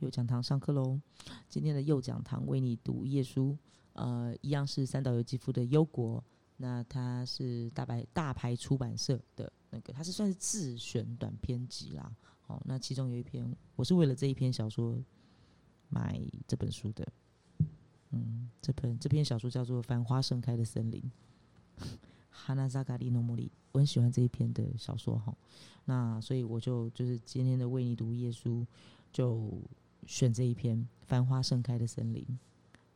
右讲堂上课喽。今天的右讲堂为你读页书，呃，一样是三岛由纪夫的《忧国》。那它是大白大牌出版社的那个，它是算是自选短篇集啦。好，那其中有一篇，我是为了这一篇小说买这本书的。嗯，这本这篇小说叫做《繁花盛开的森林》。哈纳扎卡利诺莫里，我很喜欢这一篇的小说哈。那所以我就就是今天的为你读页书，就选这一篇《繁花盛开的森林》。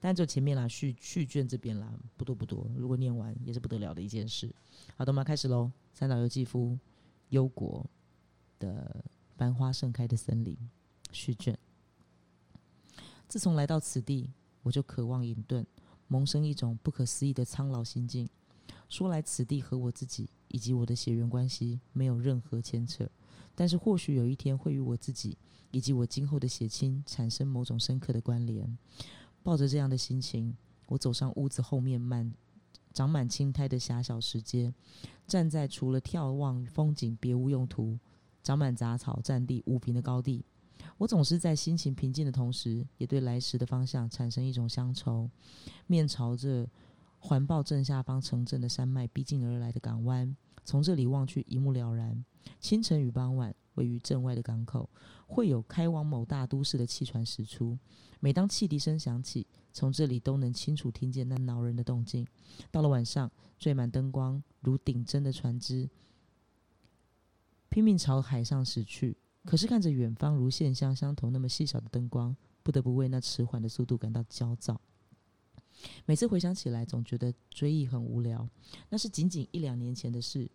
但就前面啦，序序卷这边啦，不多不多。如果念完也是不得了的一件事。好的，我们开始喽。三岛由纪夫《忧国》的《繁花盛开的森林》序卷。自从来到此地，我就渴望隐遁，萌生一种不可思议的苍老心境。说来，此地和我自己以及我的血缘关系没有任何牵扯，但是或许有一天会与我自己以及我今后的血亲产生某种深刻的关联。抱着这样的心情，我走上屋子后面满长满青苔的狭小石阶，站在除了眺望风景别无用途、长满杂草、占地五平的高地。我总是在心情平静的同时，也对来时的方向产生一种乡愁，面朝着。环抱正下方城镇的山脉逼近而来的港湾，从这里望去一目了然。清晨与傍晚，位于镇外的港口，会有开往某大都市的汽船驶出。每当汽笛声响起，从这里都能清楚听见那恼人的动静。到了晚上，缀满灯光如顶针的船只拼命朝海上驶去。可是看着远方如线香相同那么细小的灯光，不得不为那迟缓的速度感到焦躁。每次回想起来，总觉得追忆很无聊。那是仅仅一两年前的事。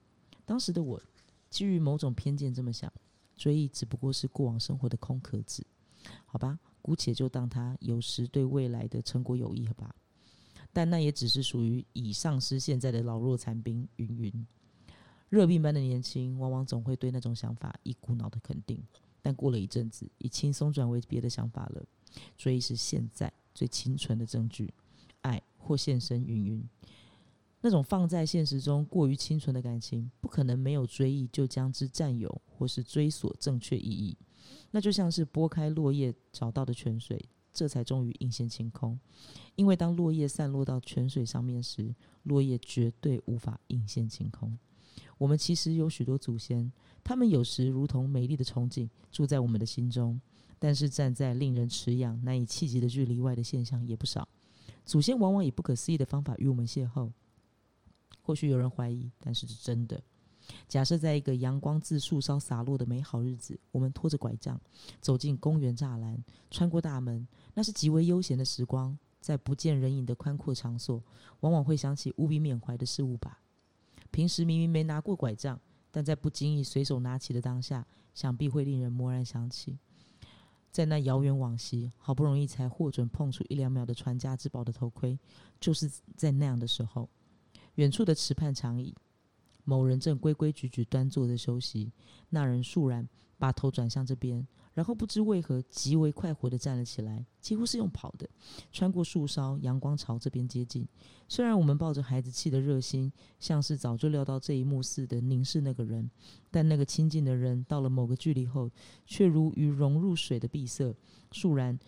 当时的我，基于某种偏见这么想：追忆只不过是过往生活的空壳子。好吧，姑且就当它有时对未来的成果有益吧。但那也只是属于已丧失现在的老弱残兵。云云，热病般的年轻，往往总会对那种想法一股脑的肯定。但过了一阵子，已轻松转为别的想法了。追忆是现在最清纯的证据。爱或现身云云，那种放在现实中过于清纯的感情，不可能没有追忆就将之占有或是追索正确意义。那就像是拨开落叶找到的泉水，这才终于映现晴空。因为当落叶散落到泉水上面时，落叶绝对无法映现晴空。我们其实有许多祖先，他们有时如同美丽的憧憬，住在我们的心中，但是站在令人耻仰、难以企及的距离外的现象也不少。祖先往往以不可思议的方法与我们邂逅。或许有人怀疑，但是是真的。假设在一个阳光自树梢洒落的美好日子，我们拖着拐杖走进公园栅栏，穿过大门，那是极为悠闲的时光。在不见人影的宽阔场所，往往会想起无比缅怀的事物吧。平时明明没拿过拐杖，但在不经意随手拿起的当下，想必会令人蓦然想起。在那遥远往昔，好不容易才获准碰触一两秒的传家之宝的头盔，就是在那样的时候，远处的池畔长椅，某人正规规矩矩端坐着休息。那人肃然把头转向这边。然后不知为何极为快活的站了起来，几乎是用跑的，穿过树梢，阳光朝这边接近。虽然我们抱着孩子气的热心，像是早就料到这一幕似的凝视那个人，但那个亲近的人到了某个距离后，却如鱼融入水的碧色，肃然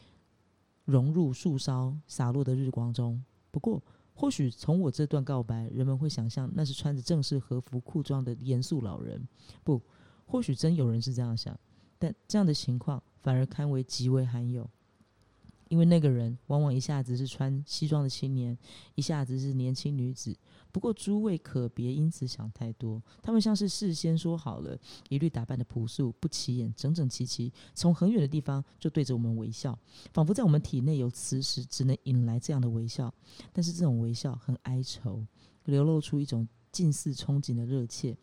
融入树梢洒落的日光中。不过，或许从我这段告白，人们会想象那是穿着正式和服裤装的严肃老人。不，或许真有人是这样想。但这样的情况反而堪为极为罕有，因为那个人往往一下子是穿西装的青年，一下子是年轻女子。不过诸位可别因此想太多，他们像是事先说好了，一律打扮的朴素不起眼，整整齐齐，从很远的地方就对着我们微笑，仿佛在我们体内有磁石，只能引来这样的微笑。但是这种微笑很哀愁，流露出一种近似憧憬的热切。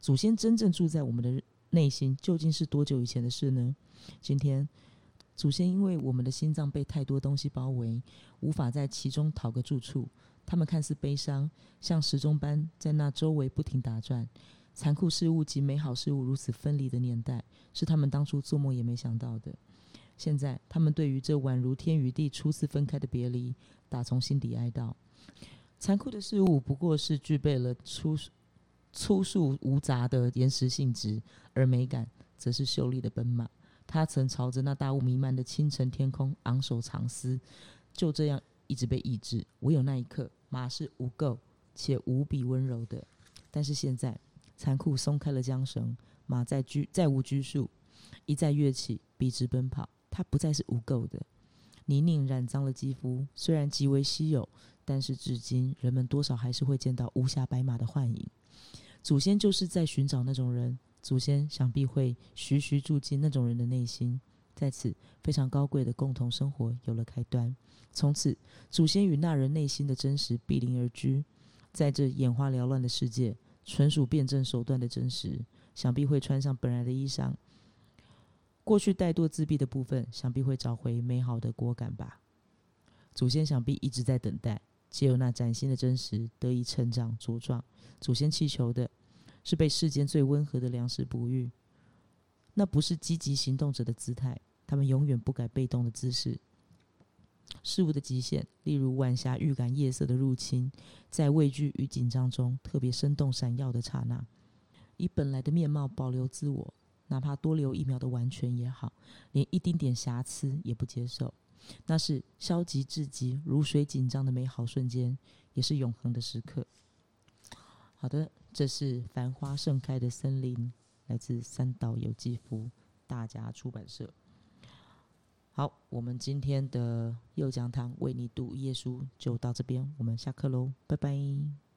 祖先真正住在我们的。内心究竟是多久以前的事呢？今天，祖先因为我们的心脏被太多东西包围，无法在其中讨个住处。他们看似悲伤，像时钟般在那周围不停打转。残酷事物及美好事物如此分离的年代，是他们当初做梦也没想到的。现在，他们对于这宛如天与地初次分开的别离，打从心底哀悼。残酷的事物不过是具备了粗。粗素无杂的岩石性质，而美感则是秀丽的奔马。他曾朝着那大雾弥漫的清晨天空昂首长嘶，就这样一直被抑制。唯有那一刻，马是无垢且无比温柔的。但是现在，残酷松开了缰绳，马在拘再无拘束，一再跃起，笔直奔跑。它不再是无垢的。泥泞染脏了肌肤，虽然极为稀有，但是至今人们多少还是会见到无瑕白马的幻影。祖先就是在寻找那种人，祖先想必会徐徐住进那种人的内心，在此非常高贵的共同生活有了开端。从此，祖先与那人内心的真实毗邻而居，在这眼花缭乱的世界，纯属辩证手段的真实，想必会穿上本来的衣裳。过去怠惰自闭的部分，想必会找回美好的果敢吧。祖先想必一直在等待，只有那崭新的真实得以成长茁壮。祖先祈求的是被世间最温和的粮食哺育，那不是积极行动者的姿态，他们永远不改被动的姿势。事物的极限，例如晚霞预感夜色的入侵，在畏惧与紧张中特别生动闪耀的刹那，以本来的面貌保留自我。哪怕多留一秒的完全也好，连一丁点瑕疵也不接受。那是消极至极、如水紧张的美好瞬间，也是永恒的时刻。好的，这是繁花盛开的森林，来自三岛由纪夫大家出版社。好，我们今天的右讲堂为你读耶稣就到这边，我们下课喽，拜拜。